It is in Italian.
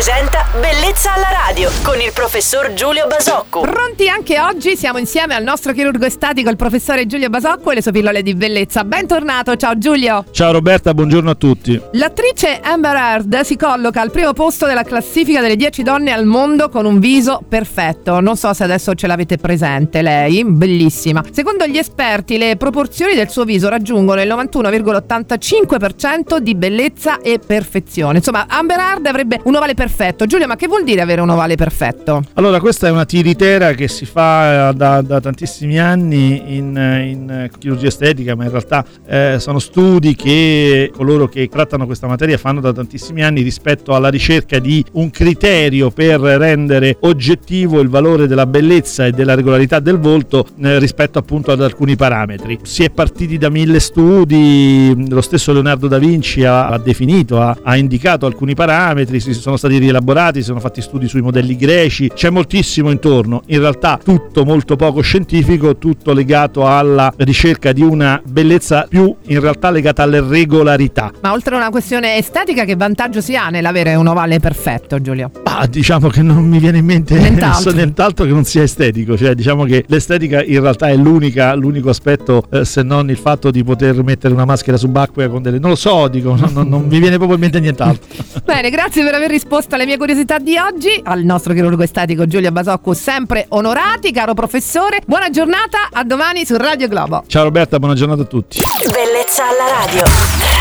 presenta Bellezza alla radio con il professor Giulio Basocco. Pronti anche oggi? Siamo insieme al nostro chirurgo estatico, il professore Giulio Basocco e le sue pillole di bellezza. Bentornato, ciao Giulio. Ciao Roberta, buongiorno a tutti. L'attrice Amber Heard si colloca al primo posto della classifica delle 10 donne al mondo con un viso perfetto. Non so se adesso ce l'avete presente, lei, bellissima. Secondo gli esperti, le proporzioni del suo viso raggiungono il 91,85% di bellezza e perfezione. Insomma, Amber Heard avrebbe un ovale perfetto. Giulio, ma che vuol dire avere un ovale perfetto? Allora, questa è una tiritera che si fa eh, da, da tantissimi anni in, in, chirurgia estetica, ma in realtà eh, sono studi che coloro che trattano questa materia fanno da tantissimi anni rispetto alla ricerca di un criterio per rendere oggettivo il valore della bellezza e della regolarità del volto eh, rispetto appunto ad alcuni parametri. Si è partiti da mille studi, lo stesso Leonardo da Vinci ha, ha definito, ha, ha indicato alcuni parametri, si sono stati rielaborati, sono fatti studi sui modelli greci, c'è moltissimo intorno, in realtà tutto molto poco scientifico, tutto legato alla ricerca di una bellezza più in realtà legata alle regolarità. Ma oltre a una questione estetica, che vantaggio si ha nell'avere un ovale perfetto, Giulio? Ah, diciamo che non mi viene in mente nient'altro, nient'altro che non sia estetico, cioè diciamo che l'estetica in realtà è l'unica, l'unico aspetto eh, se non il fatto di poter mettere una maschera subacquea con delle... non lo so, dico, non, non, non mi viene proprio in mente nient'altro. Bene, grazie per aver risposto alle mie curiosità di oggi. Al nostro chirurgo estetico Giulio Basocco, sempre onorati, caro professore. Buona giornata, a domani su Radio Globo. Ciao Roberta, buona giornata a tutti. Bellezza alla radio.